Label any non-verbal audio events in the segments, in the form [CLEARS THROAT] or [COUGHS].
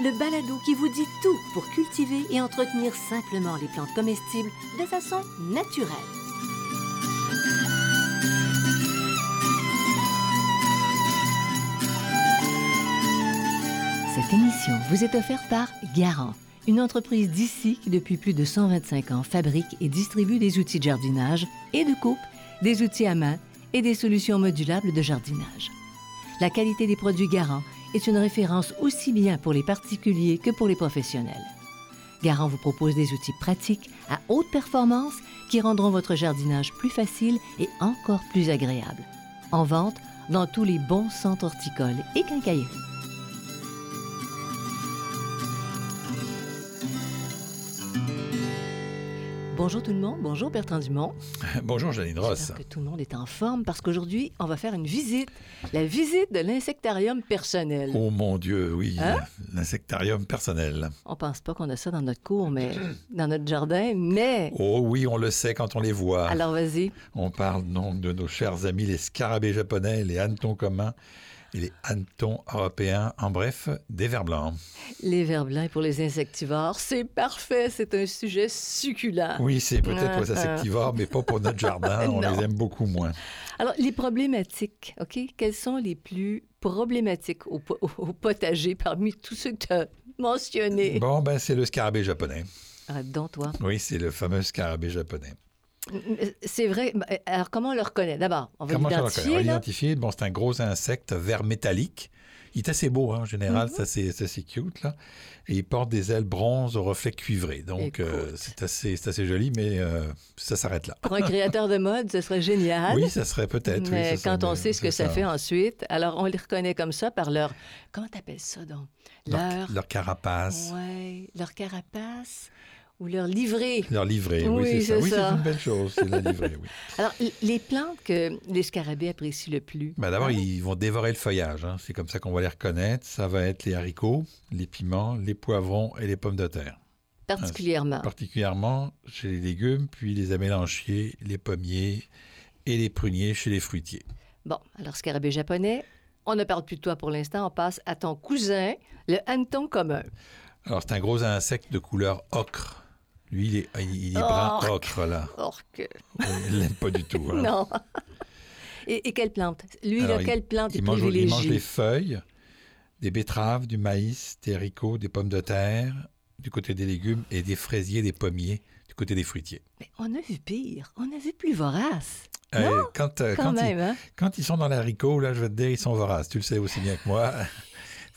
le balado qui vous dit tout pour cultiver et entretenir simplement les plantes comestibles de façon naturelle. Cette émission vous est offerte par Garant, une entreprise d'ici qui depuis plus de 125 ans fabrique et distribue des outils de jardinage et de coupe, des outils à main et des solutions modulables de jardinage. La qualité des produits Garant est une référence aussi bien pour les particuliers que pour les professionnels. Garant vous propose des outils pratiques à haute performance qui rendront votre jardinage plus facile et encore plus agréable. En vente dans tous les bons centres horticoles et quincailleries. Bonjour tout le monde, bonjour Bertrand Dumont. [LAUGHS] Bonjour Janine Ross. J'espère que tout le monde est en forme parce qu'aujourd'hui, on va faire une visite. La visite de l'insectarium personnel. Oh mon Dieu, oui, Hein? l'insectarium personnel. On pense pas qu'on a ça dans notre cour, mais [CLEARS THROAT] dans notre jardin, mais... Oh oui, on le sait quand on les voit. Alors vas-y. On parle donc de nos chers amis les scarabées japonais, les hannetons communs et les hannetons européens, en bref, des vers blancs. Les vers blancs pour les insectivores, c'est parfait, c'est un sujet succulent. Oui, c'est peut-être pour les Ah, ah. insectivores, mais pas pour notre jardin. [LAUGHS] On les aime beaucoup moins. Alors, les problématiques, OK? Quelles sont les plus problématiques au, po- au potager parmi tous ceux que tu as mentionnés? Bon, ben c'est le scarabée japonais. Ah, dont toi? Oui, c'est le fameux scarabée japonais. C'est vrai. Ben, Alors, comment on le reconnaît? D'abord, on va l'identifier, va là. l'identifier. Bon, c'est un gros insecte vert métallique. Il est assez beau, hein, en général. Mhm. C'est assez cute, là. Et il porte des ailes bronze au reflet cuivré. Donc, euh, c'est assez, assez joli, mais euh, ça s'arrête là. Pour un créateur de mode, ce serait génial. Oui, ça serait peut-être. oui, Mais quand serait- on sait ce que ça, fait ensuite, alors on les reconnaît comme ça par leur... Comment t'appelles ça, donc? Leur, leur carapace, Ouais, leur carapace ou leur livrée. leur livret. Oui, Oui, c'est ça. Oui, c'est une belle chose, c'est la livrée, oui. [LAUGHS] Alors, les plantes que les scarabées apprécient le plus? Ben, D'abord, ils vont dévorer le feuillage. hein. C'est comme ça qu'on va les reconnaître. Ça va être les haricots, les piments, les poivrons et les pommes de terre. particulièrement. particulièrement chez les légumes, puis les amélanchiers, les pommiers et les pruniers chez les fruitiers. Bon, alors scarabée japonais, on ne parle plus de toi pour l'instant, on passe à ton cousin, le hanneton commun. Alors, c'est un gros insecte de couleur ocre. Lui, il est, il est brun Ocre. là. Orque. Il l'aime pas du tout. hein. [LAUGHS] Non. Et, et quelle plante? Lui, il Alors, a quelle plante Il mange, il mange les feuilles, des betteraves, du maïs, des haricots, des pommes de terre, du côté des légumes, et des fraisiers, des pommiers, du côté des fruitiers. Mais on a vu pire, on a vu plus vorace. Euh, quand, euh, Quand, quand ils- même, hein? Quand ils sont dans les haricots, là, je vais te dire, ils sont voraces. Tu le sais aussi bien que moi. [LAUGHS]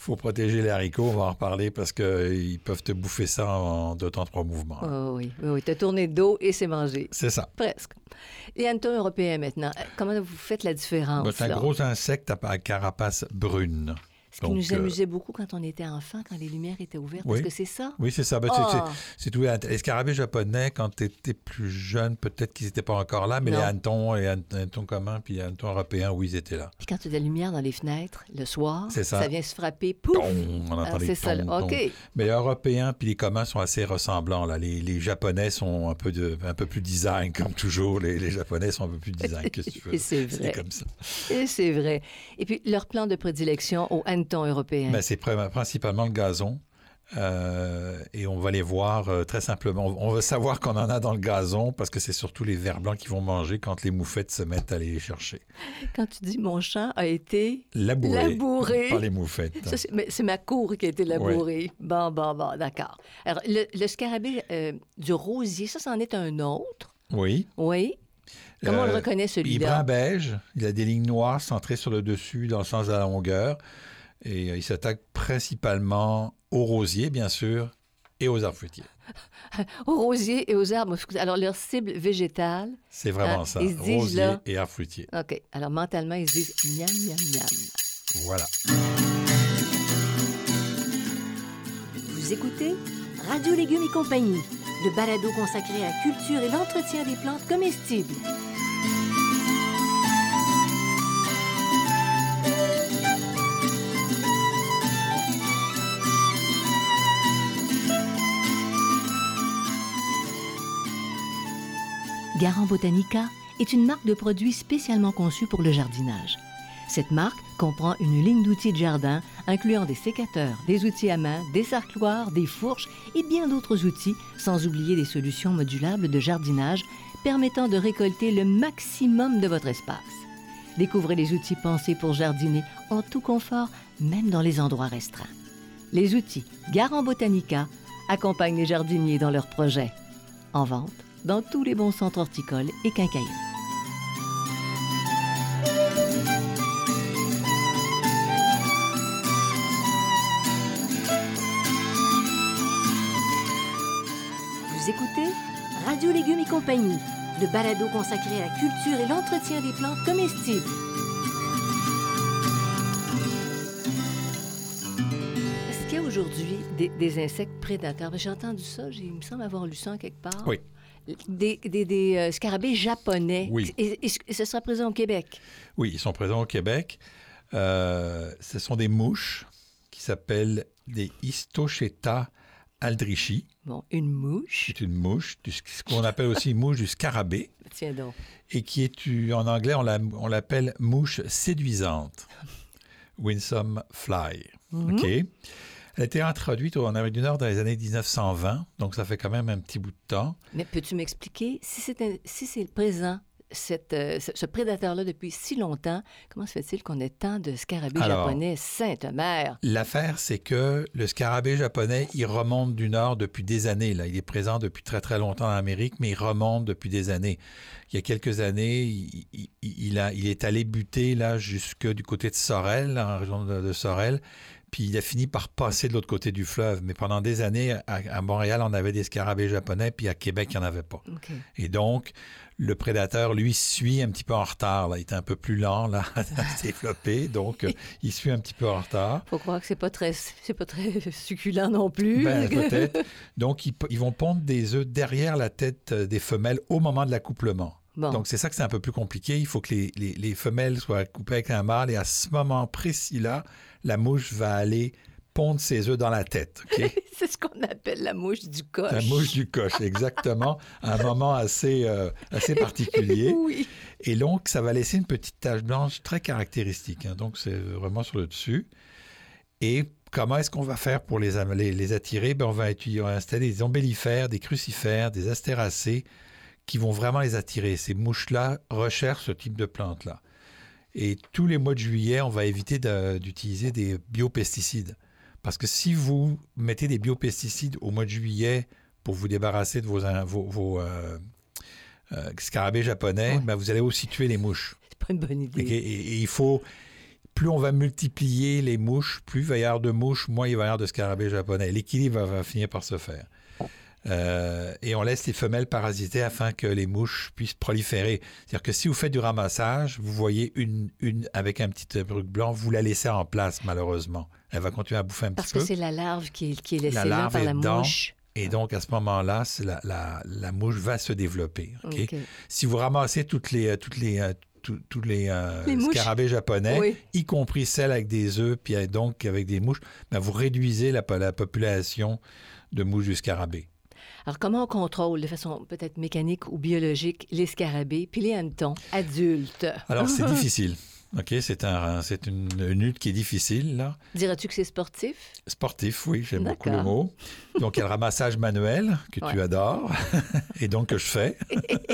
Il faut protéger les haricots, on va en reparler parce qu'ils peuvent te bouffer ça en deux temps, trois mouvements. Oh, oui, oui, oui. T'as tourné dos et c'est mangé. C'est ça. Presque. Les hannetons européens maintenant, euh, comment vous faites la différence? Ben, c'est un gros insecte à carapace brune. Ce qui nous euh, amusait beaucoup quand on était enfant, quand les lumières étaient ouvertes, Oui. parce que c'est ça? Oui, c'est ça. Ben, c'est- Ah! c'est- tout. Les scarabées japonais, quand tu étais plus jeune, peut-être qu'ils n'étaient pas encore là, mais Non. les hannetons, les hanne- hannetons communs, puis les hannetons européens, oui, ils étaient là. Puis quand tu as de la lumière dans les fenêtres, le soir, C'est ça. vient se frapper, pouf! Tom, on Ah, entend c'est les ça. Mais les Européens puis les communs sont assez ressemblants. Là. Les, les Japonais sont un peu, de, un peu plus design, comme toujours. Les, les Japonais sont un peu plus design. Que tu veux? [LAUGHS] Et c'est vrai. comme ça. Et c'est vrai. Et puis, leur plan de prédilection au Ben, c'est pr- principalement le gazon. Euh, et on va les voir euh, très simplement. On va savoir qu'on en a dans le gazon parce que c'est surtout les vers blancs qui vont manger quand les moufettes se mettent à aller les chercher. Quand tu dis mon champ a été Labouré, Labouré. par les moufettes. C'est, ma cour qui a été labourée. Bon, bon, bon, d'accord. Alors, le, le scarabée euh, du rosier, ça, c'en est un autre. Oui. Oui. Comment on le reconnaît, Il est celui-là? brun beige, il a des lignes noires centrées sur le dessus dans le sens de la longueur. Et euh, il s'attaque principalement aux rosiers, bien sûr, et aux arbres fruitiers. [LAUGHS] Aux rosiers et aux arbres. Alors, leur cible végétale. C'est vraiment Ah, ça. ils se disent, Rosiers là- et arbres fruitiers. OK. Alors, mentalement, ils se disent miam, miam, miam. Voilà. Vous écoutez Radio Légumes et compagnie, le balado consacré à la culture et l'entretien des plantes comestibles. Garant Botanica est une marque de produits spécialement conçue pour le jardinage. Cette marque comprend une ligne d'outils de jardin incluant des sécateurs, des outils à main, des sarcloirs, des fourches et bien d'autres outils, sans oublier des solutions modulables de jardinage permettant de récolter le maximum de votre espace. Découvrez les outils pensés pour jardiner en tout confort, même dans les endroits restreints. Les outils Garant Botanica accompagnent les jardiniers dans leurs projets. En vente dans tous les bons centres horticoles et quincailleries. Vous écoutez Radio Légumes et compagnie, le balado consacré à la culture et l'entretien des plantes comestibles. Est-ce qu'il y a aujourd'hui des, des insectes prédateurs? J'ai entendu ça, j'ai- il me semble avoir lu ça en quelque part. Oui. Des, des- des, euh, scarabées japonais. Oui. Et, et ce- ce sera présent au Québec? Oui, ils sont présents au Québec. Euh, ce sont des mouches qui s'appellent des Histocheta aldrichi. Bon, une mouche. C'est une mouche, du- ce qu'on appelle aussi mouche du scarabée, [LAUGHS] Tiens donc. et qui est, en anglais, on la- on l'appelle mouche séduisante. [LAUGHS] Winsome fly. Mhm. OK? Elle a été introduite en Amérique du Nord dans les années 1920, donc ça fait quand même un petit bout de temps. Mais peux-tu m'expliquer, si c'est si c'est présent, cette, euh, ce, ce prédateur-là, depuis si longtemps, comment se fait-il qu'on ait tant de scarabées Alors- japonais? Sainte mère! L'affaire, c'est que le scarabée japonais, il remonte du Nord depuis des années. Là. Il est présent depuis très, très longtemps en Amérique, mais il remonte depuis des années. Il y a quelques années, il, il- il a, il est allé buter là, jusque du côté de Sorel, en région de, de Sorel, puis il a fini par passer de l'autre côté du fleuve. Mais pendant des années, à, à Montréal, on avait des scarabées japonais, puis à Québec, il n'y en avait pas. Et donc, le prédateur, lui, suit un petit peu en retard. Là. Il est un peu plus lent là, [LAUGHS] à se [LAUGHS] développer, donc euh, il suit un petit peu en retard. Faut croire que c'est pas très, c'est pas très [LAUGHS] succulent non plus. Ben, peut-être. Donc, ils, ils vont pondre des œufs derrière la tête euh, des femelles au moment de l'accouplement. Bon. Donc, c'est ça que c'est un peu plus compliqué. Il faut que les, les- les femelles soient coupées avec un mâle et à ce moment précis-là, la mouche va aller pondre ses œufs dans la tête. [LAUGHS] C'est ce qu'on appelle la mouche du coche. La mouche du coche, exactement. À un moment assez, euh, assez [LAUGHS] particulier. Oui. Et donc, ça va laisser une petite tache blanche très caractéristique. hein. Donc, c'est vraiment sur le dessus. Et comment est-ce qu'on va faire pour les, les, les attirer? Ben, on, va étudier- on va installer des ombellifères, des crucifères, des astéracées qui vont vraiment les attirer. Ces mouches-là recherchent ce type de plante-là. Et tous les mois de juillet, on va éviter d'utiliser des biopesticides. Parce que si vous mettez des biopesticides au mois de juillet pour vous débarrasser de vos, vos, vos, euh, euh, scarabées japonais, Ouais. ben, vous allez aussi tuer les mouches. C'est pas une bonne idée. Et, et il faut, plus on va multiplier les mouches, plus il va y avoir de mouches, moins il va y avoir de scarabées japonais. L'équilibre va, va finir par se faire. Euh, et on laisse les femelles parasiter afin que les mouches puissent proliférer. C'est-à-dire que si vous faites du ramassage, vous voyez une, une avec un petit bruc blanc, vous la laissez en place, malheureusement. Elle va continuer à bouffer un Parce petit que peu. c'est la larve qui est, qui est laissée La là par est la dedans. mouche. Et donc, à ce moment-là, la, la- la mouche va se développer. Si vous ramassez toutes les, euh, toutes les, euh, tous- les, euh, Les mouches. scarabées japonais, Oui. y compris celles avec des œufs, puis donc avec des mouches, ben, vous réduisez la, la population de mouches du scarabée. Alors, comment on contrôle de façon peut-être mécanique ou biologique les scarabées puis les hannetons adultes? Alors, c'est [LAUGHS] difficile. OK, c'est un, c'est une, une lutte qui est difficile, là. Dirais-tu que c'est sportif? Sportif, oui, j'aime beaucoup le mot. Donc, il y a le ramassage manuel, que tu adores, [LAUGHS] et donc que je fais. [LAUGHS]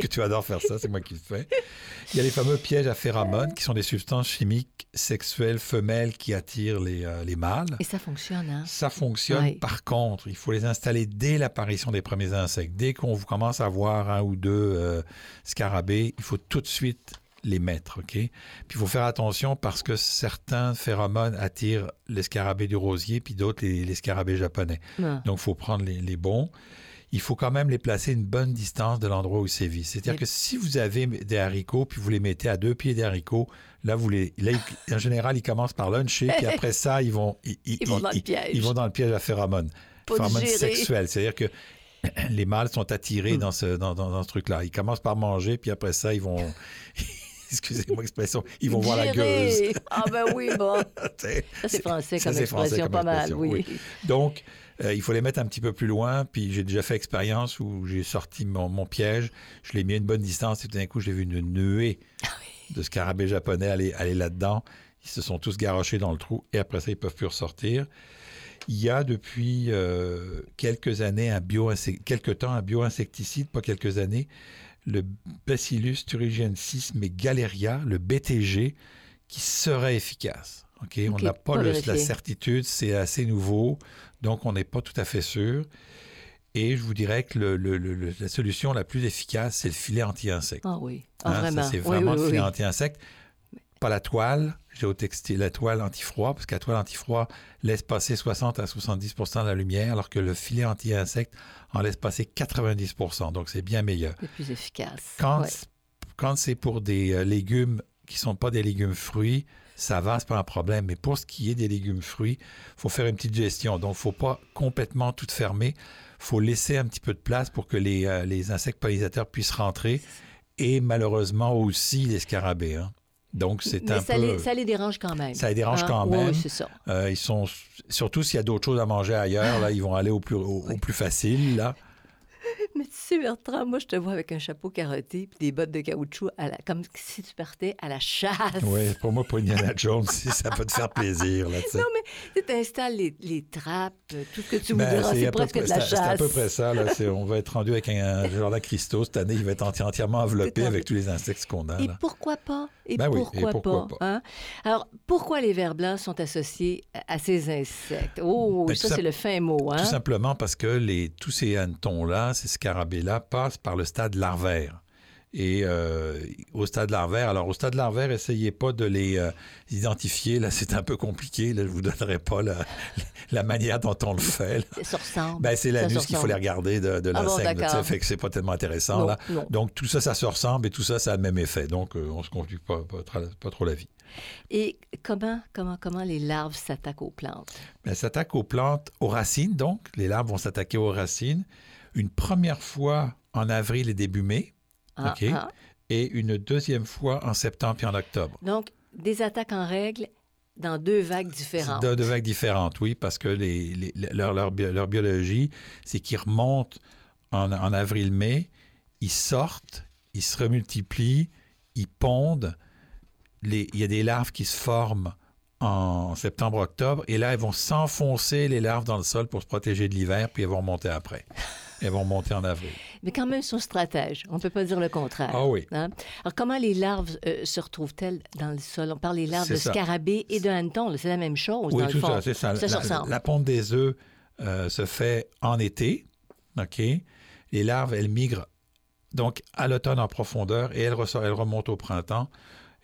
Que tu adores faire ça, c'est moi qui le fais. Il y a les fameux pièges à phéromones, qui sont des substances chimiques sexuelles femelles qui attirent les, euh, les mâles. Et ça fonctionne, hein? Ça fonctionne. Ouais. Par contre, il faut les installer dès l'apparition des premiers insectes. Dès qu'on commence à voir un ou deux euh, scarabées, il faut tout de suite les mettre, OK? Puis il faut faire attention parce que certains phéromones attirent les scarabées du rosier, puis d'autres les, les scarabées japonais. Donc, il faut prendre les, les bons. Il faut quand même les placer à une bonne distance de l'endroit où ils sévissent. C'est-à-dire que si vous avez des haricots, puis vous les mettez à deux pieds des haricots, là, vous les, là, ils- en général, ils commencent par luncher, puis [LAUGHS] après ça, ils vont, ils, Ils vont dans le piège. ils vont dans le piège à phéromones. pas phénomène digéré. sexuel. C'est-à-dire que [CLEARS THROAT] les mâles sont attirés Hmm. dans ce, dans, dans- dans ce truc-là. Ils commencent par manger, puis après ça, ils vont... [LAUGHS] Excusez-moi l'expression, ils vont voir la gueuse. Digéré. Ah ben oui, bon. [LAUGHS] Ça, c'est français ça, comme français expression, comme pas mal, oui. Donc, euh, il faut les mettre un petit peu plus loin. Puis j'ai déjà fait expérience où j'ai sorti mon, mon piège, je l'ai mis à une bonne distance et tout d'un coup, j'ai vu une nuée Ah de scarabées japonais aller, aller là-dedans. Ils se sont tous garochés dans le trou et après ça, ils peuvent plus ressortir. Il y a depuis euh, quelques années, un bio quelques temps, un bioinsecticide, pas quelques années, le Bacillus thuringiensis megaleria, le BTG, qui serait efficace. On n'a pas, le- la certitude, c'est assez nouveau, donc on n'est pas tout à fait sûr. Et je vous dirais que le- le- la solution la plus efficace, c'est le filet anti-insecte. Ah oui. Ah, Hein, vraiment. c'est vraiment oui, le filet oui. anti-insecte. Pas la toile géotextile, la toile anti-froid, parce que la toile anti-froid laisse passer 60 à 70% de la lumière, alors que le filet anti-insecte en laisse passer 90 donc c'est bien meilleur. C'est plus efficace. Quand, Ouais. quand c'est pour des euh, légumes qui sont pas des légumes fruits, ça va, c'est pas un problème. Mais pour ce qui est des légumes fruits, faut faire une petite gestion. Donc, faut pas complètement tout fermer. faut laisser un petit peu de place pour que les, euh, les insectes pollinisateurs puissent rentrer. Et malheureusement aussi les scarabées. hein. Donc, c'est un ça, peu... les, ça les dérange quand même. Ça les dérange Hein? quand Oui, même. c'est ça. Euh, ils sont surtout s'il y a d'autres choses à manger ailleurs, là, ils vont aller au plus, au, au plus facile. Là. Mais tu sais, Bertrand, moi, je te vois avec un chapeau carotté puis des bottes de caoutchouc, à la- comme si tu partais à la chasse. Oui, pour moi, pour Indiana Jones, si ça peut te faire plaisir. Là. Non, mais tu installes les, les trappes, tout ce que tu Ben, voudras. c'est presque près- de la chasse. C'est à peu près ça. Là. C'est- On va être rendu avec un Jardin Christo. Cette année, il va être enti- entièrement [LAUGHS] enveloppé avec tous les insectes qu'on a. Et là. pourquoi pas? Et Ben oui, et pourquoi, pas? pas? hein? Alors, pourquoi les vers blancs sont associés à- ces insectes? Oh, Ben, ça, c'est le fin mot. Hein? Tout simplement parce que les, tous ces hannetons-là, ces scarabées-là, passent par le stade larvaire. Et euh, au stade larvaire, alors au stade larvaire, essayez pas de les euh, identifier. Là, c'est un peu compliqué. Là, je vous donnerai pas la, [LAUGHS] la manière dont on le fait. Ça ressemble. Ben, c'est Ça l'anus qu'il faut les regarder de, de Ah bon, tu sais, d'accord. fait que c'est pas tellement intéressant. Non, là. non. Donc, tout ça, ça se ressemble et tout ça, ça a le même effet. Donc, euh, on se complique pas, pas, tra- pas trop la vie. Et comment, comment, comment les larves s'attaquent aux plantes? Mais elle s'attaque aux plantes, aux racines, donc. Les larves vont s'attaquer aux racines. Une première fois en avril et début mai, Ah, ah. et une deuxième fois en septembre et en octobre. Donc, des attaques en règle dans deux vagues différentes. De, de vagues différentes, oui, parce que les, les- leur, leur bio- leur biologie, c'est qu'ils remontent en, en avril-mai, ils sortent, ils se remultiplient, ils pondent. Les- il y a des larves qui se forment en septembre-octobre, et là, elles vont s'enfoncer, les larves, dans le sol pour se protéger de l'hiver, puis elles vont remonter après. Elles vont monter en avril. Mais quand même, ils sont stratèges. On ne peut pas dire le contraire. Ah oui. Hein? Alors, comment les larves euh, se retrouvent-elles dans le sol? On parle des larves de ça. scarabées et de hannetons. là. C'est la même chose, Oui, dans tout le fond. ça, c'est ça. La, ressemble. la ponte des œufs euh, se fait en été, OK? Les larves, elles migrent donc à l'automne en profondeur et elles, elles remontent au printemps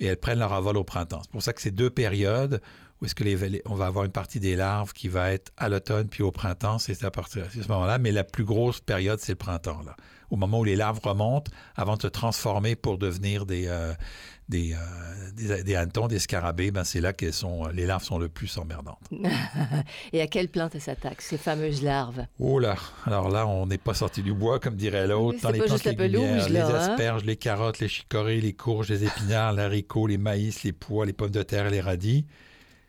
et elles prennent leur envol au printemps. C'est pour ça que ces deux périodes où est-ce que les, on va avoir une partie des larves qui va être à l'automne puis au printemps, c'est à partir de ce moment-là. Mais la plus grosse période, c'est le printemps, là. Au moment où les larves remontent avant de se transformer pour devenir des, euh, des, euh, des, des hannetons, des scarabées, ben c'est là que sont, les larves sont le plus emmerdantes. [LAUGHS] Et à quelle plante elles s'attaquent, ces fameuses larves? Oh là, alors là, on n'est pas sorti du bois, comme dirait l'autre. Dans les plantes légumières, les hein? asperges, les carottes, les chicorées, les courges, les épinards, les haricots, les maïs, les pois, les pommes de terre les radis.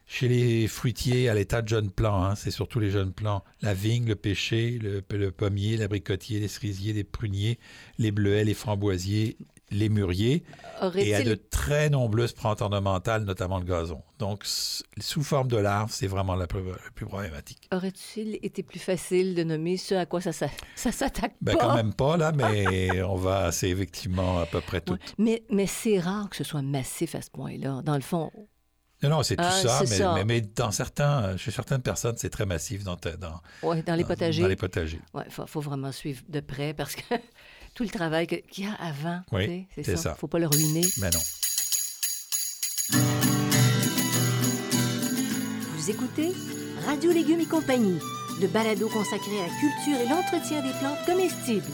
Chez les fruitiers, à l'état de jeunes plants, hein, c'est surtout les jeunes plants. La vigne, le pêcher, le, le pommier, l'abricotier, les cerisiers, les pruniers, les bleuets, les framboisiers, les mûriers. Et à de très nombreuses plantes ornementales, notamment le gazon. Donc, sous forme de larves, c'est vraiment la plus, la plus problématique. aurait-il été plus facile de nommer ce à quoi ça, ça, ça s'attaque Ben, pas? quand même pas, là, mais [LAUGHS] on va, c'est effectivement à peu près tout. Ouais. Mais, mais c'est rare que ce soit massif à ce point-là. Dans le fond, Non, non, c'est tout Ah, ça, mais, ça. Mais, mais dans certains, chez certaines personnes, c'est très massif dans, dans, ouais, dans les dans- potagers. Dans les potagers. Il faut, faut vraiment suivre de près parce que [LAUGHS] tout le travail qu'il y a avant, Oui, tu sais, c'est ça. ça. faut pas le ruiner. Mais non. Vous écoutez Radio Légumes et compagnie, le balado consacré à la culture et l'entretien des plantes comestibles.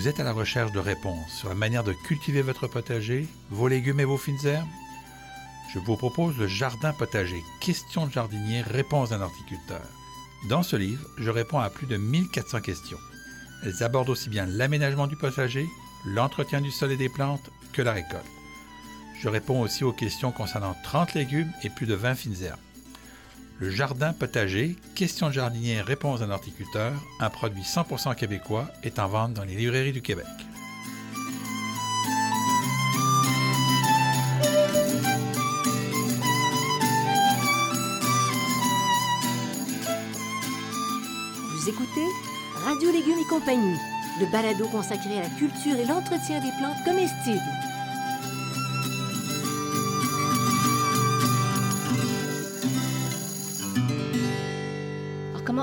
Vous êtes à la recherche de réponses sur la manière de cultiver votre potager, vos légumes et vos fines herbes? Je vous propose le Jardin potager, questions de jardinier, réponses d'un horticulteur. Dans ce livre, je réponds à plus de 1400 questions. Elles abordent aussi bien l'aménagement du potager, l'entretien du sol et des plantes que la récolte. Je réponds aussi aux questions concernant 30 légumes et plus de 20 fines herbes. Le jardin potager, questions de jardinier, réponse d'un horticulteur, un produit 100% québécois, est en vente dans les librairies du Québec. Vous écoutez Radio Légumes et compagnie, le balado consacré à la culture et l'entretien des plantes comestibles.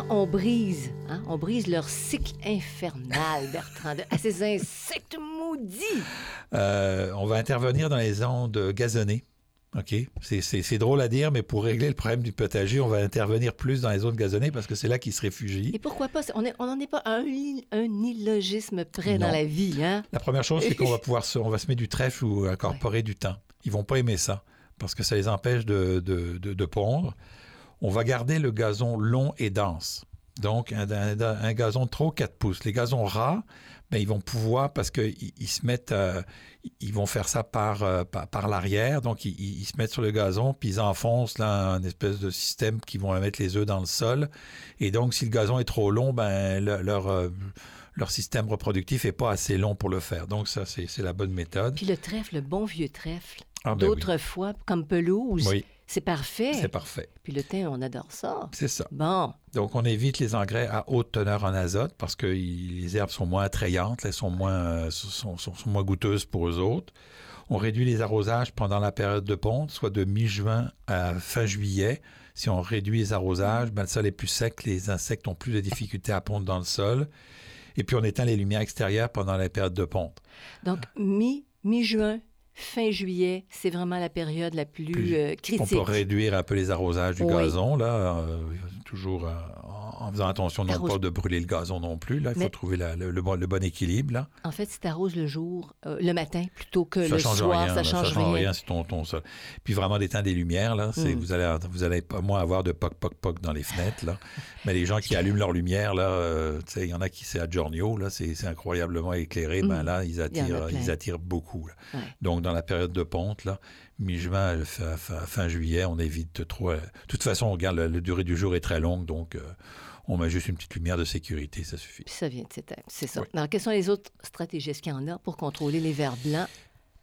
Comment on brise, hein? On brise leur cycle infernal, [LAUGHS] Bertrand, de- à ces insectes maudits. Euh, on va intervenir dans les ondes gazonnées. OK? C'est- drôle à dire, mais pour régler le problème du potager, on va intervenir plus dans les zones gazonnées parce que c'est là qu'ils se réfugient. Et pourquoi pas? On n'en est pas à un, un illogisme près dans la vie, hein? La première chose, c'est qu'on [LAUGHS] va pouvoir se, on va se mettre du trèfle ou incorporer du thym. Ils vont pas aimer ça parce que ça les empêche de, de- de- de pondre. On va garder le gazon long et dense. Donc, un, un- un gazon trop 4 pouces. Les gazons ras, ben, ils vont pouvoir, parce qu'ils ils se mettent, euh, ils vont faire ça par, euh, par, par l'arrière. Donc, ils, se mettent sur le gazon, puis ils enfoncent là, un espèce de système qui vont mettre les œufs dans le sol. Et donc, si le gazon est trop long, ben, le- leur, euh, leur système reproductif n'est pas assez long pour le faire. Donc, ça, c'est la bonne méthode. Puis le trèfle, le bon vieux trèfle, Ah, ben oui. d'autrefois, comme pelouse, Oui, c'est parfait. c'est parfait. Puis le thym, on adore ça. C'est ça. Bon, Donc, on évite les engrais à haute teneur en azote parce que les herbes sont moins attrayantes, elles sont moins, euh, sont, sont- sont moins goûteuses pour eux autres. On réduit les arrosages pendant la période de ponte, soit de mi-juin à fin juillet. Si on réduit les arrosages, ben, le sol est plus sec, les insectes ont plus de difficultés à pondre dans le sol. Et puis, on éteint les lumières extérieures pendant la période de ponte. donc mi- mi-juin, fin juillet, c'est vraiment la période la plus, Plus- euh, On critique. peut réduire un peu les arrosages du Oui. gazon, là, euh, toujours euh, en, en faisant attention non pas de brûler le gazon non plus. Là, il faut trouver la- le, le bon, le bon équilibre. Là. En fait, si tu arroses le jour, euh, le matin, plutôt que ça le change soir, rien. ça change change rien. sur ton, ton sol. Puis vraiment d'éteindre des lumières, là, c'est, Mm. vous allez vous allez pas moins avoir de poc poc poc dans les fenêtres. Là. [LAUGHS] Mais les gens qui allument leurs lumières, là, euh, il y en a qui c'est à Giornio, là, c'est, incroyablement éclairé. Ben Mm. là, ils attirent, ils attirent beaucoup. là. Ouais. Donc dans la période de ponte, là, mi-juin, à fin, fin- fin juillet, on évite trop. euh, De toute façon, on regarde la, la durée du jour est très longue, donc euh, on met juste une petite lumière de sécurité, ça suffit. Puis ça vient de s'éteindre, c'est ça. Oui. Alors, quelles sont les autres stratégies? Est-ce qu'il y en a pour contrôler les vers blancs?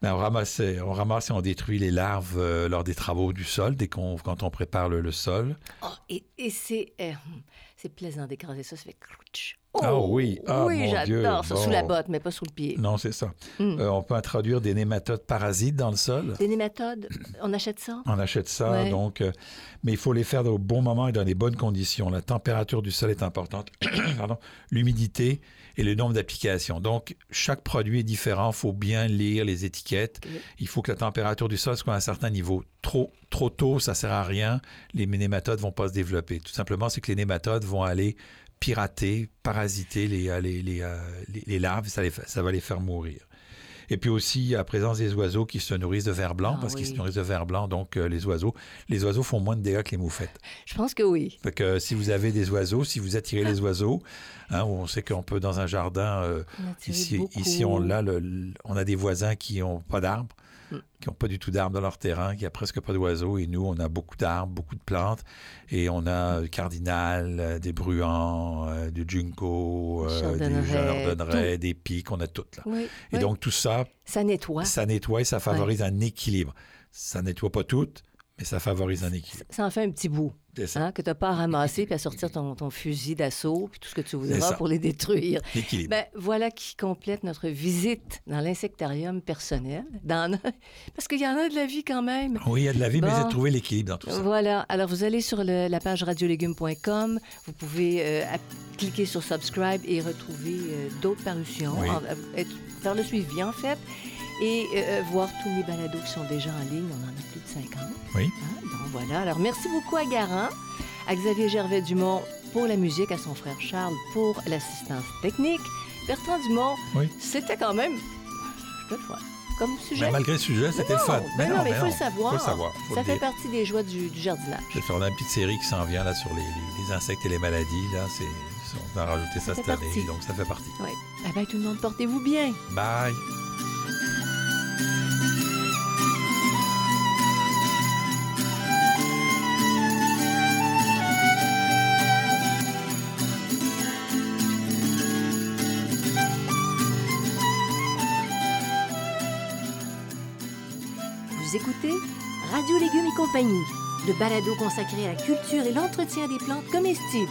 Ben, on, ramasse, on ramasse et on détruit les larves euh, lors des travaux du sol, dès qu'on, quand on prépare le, le sol. Oh, et et c'est euh, c'est plaisant d'écraser ça, ça fait crouch. Ah oui, ah, oui, Dieu, j'adore ça, sous la botte, mais pas sous le pied. Non, c'est ça. Mm. Euh, on peut introduire des nématodes parasites dans le sol? Des nématodes, on achète ça? On achète ça, Ouais. donc, euh, mais il faut les faire au bon moment et dans les bonnes conditions. La température du sol est importante, [COUGHS] Pardon. l'humidité et le nombre d'applications. Donc, chaque produit est différent. Il faut bien lire les étiquettes. Il faut que la température du sol soit à un certain niveau. Trop, trop tôt, ça sert à rien. Les nématodes vont pas se développer. Tout simplement, c'est que les nématodes vont aller pirater, parasiter les, euh, les, les, euh, les- larves. Ça, va les faire mourir. Et puis aussi, a la présence des oiseaux qui se nourrissent de vers blanc, Ah parce qu'ils se nourrissent de vers blanc. Donc, euh, les oiseaux, les oiseaux font moins de dégâts que les moufettes. Je pense que oui. Fait que si vous avez des oiseaux, si vous attirez les oiseaux, hein, on sait qu'on peut dans un jardin, euh, On a ici, beaucoup. ici on le- le- on a des voisins qui n'ont pas d'arbres. Qui n'ont pas du tout d'arbres dans leur terrain, qui a presque pas d'oiseaux, et nous, on a beaucoup d'arbres, beaucoup de plantes, et on a du cardinal, euh, des bruants, euh, du junco, Des euh, des des pics, on a tout là. Oui, Et oui. donc tout ça, ça nettoie. ça nettoie et ça favorise un équilibre. Ça nettoie pas tout, mais ça favorise un équilibre. Ça en fait un petit bout, hein, que tu n'as pas à ramasser puis à sortir ton, ton fusil d'assaut puis tout ce que tu voudras pour les détruire. l'équilibre. Ben, voilà qui complète notre visite dans l'insectarium personnel. Dans... [LAUGHS] Parce qu'il y en a de la vie quand même. oui, il y a de la vie, mais Bon. c'est de trouver l'équilibre dans tout ça. Voilà. Alors, vous allez sur le- la page radiolégumes.com. Vous pouvez euh, cliquer sur subscribe et retrouver euh, d'autres parutions, Oui. en- euh, faire le suivi, en fait, et voir tous les balados qui sont déjà en ligne. On en a plus de 50. Oui. Hein? Bon, voilà. Alors, merci beaucoup à Garant, à Xavier Gervais-Dumont pour la musique, à son frère Charles pour l'assistance technique. Bertrand Dumont, Oui. c'était quand même. Je le. Comme sujet. Mais malgré le sujet, c'était fun. ben non, mais il faut non, le savoir. Faut le savoir. faut Ça le fait partie des joies du, du jardinage. Je vais faire une petite série qui s'en vient là sur les, les- les insectes et les maladies. Là, c'est, on a rajouté ça cette année, donc ça fait partie. Oui. Eh bien, tout le monde, portez-vous bien. Bye. Écoutez Radio Légumes et compagnie, le balado consacré à la culture et l'entretien des plantes comestibles.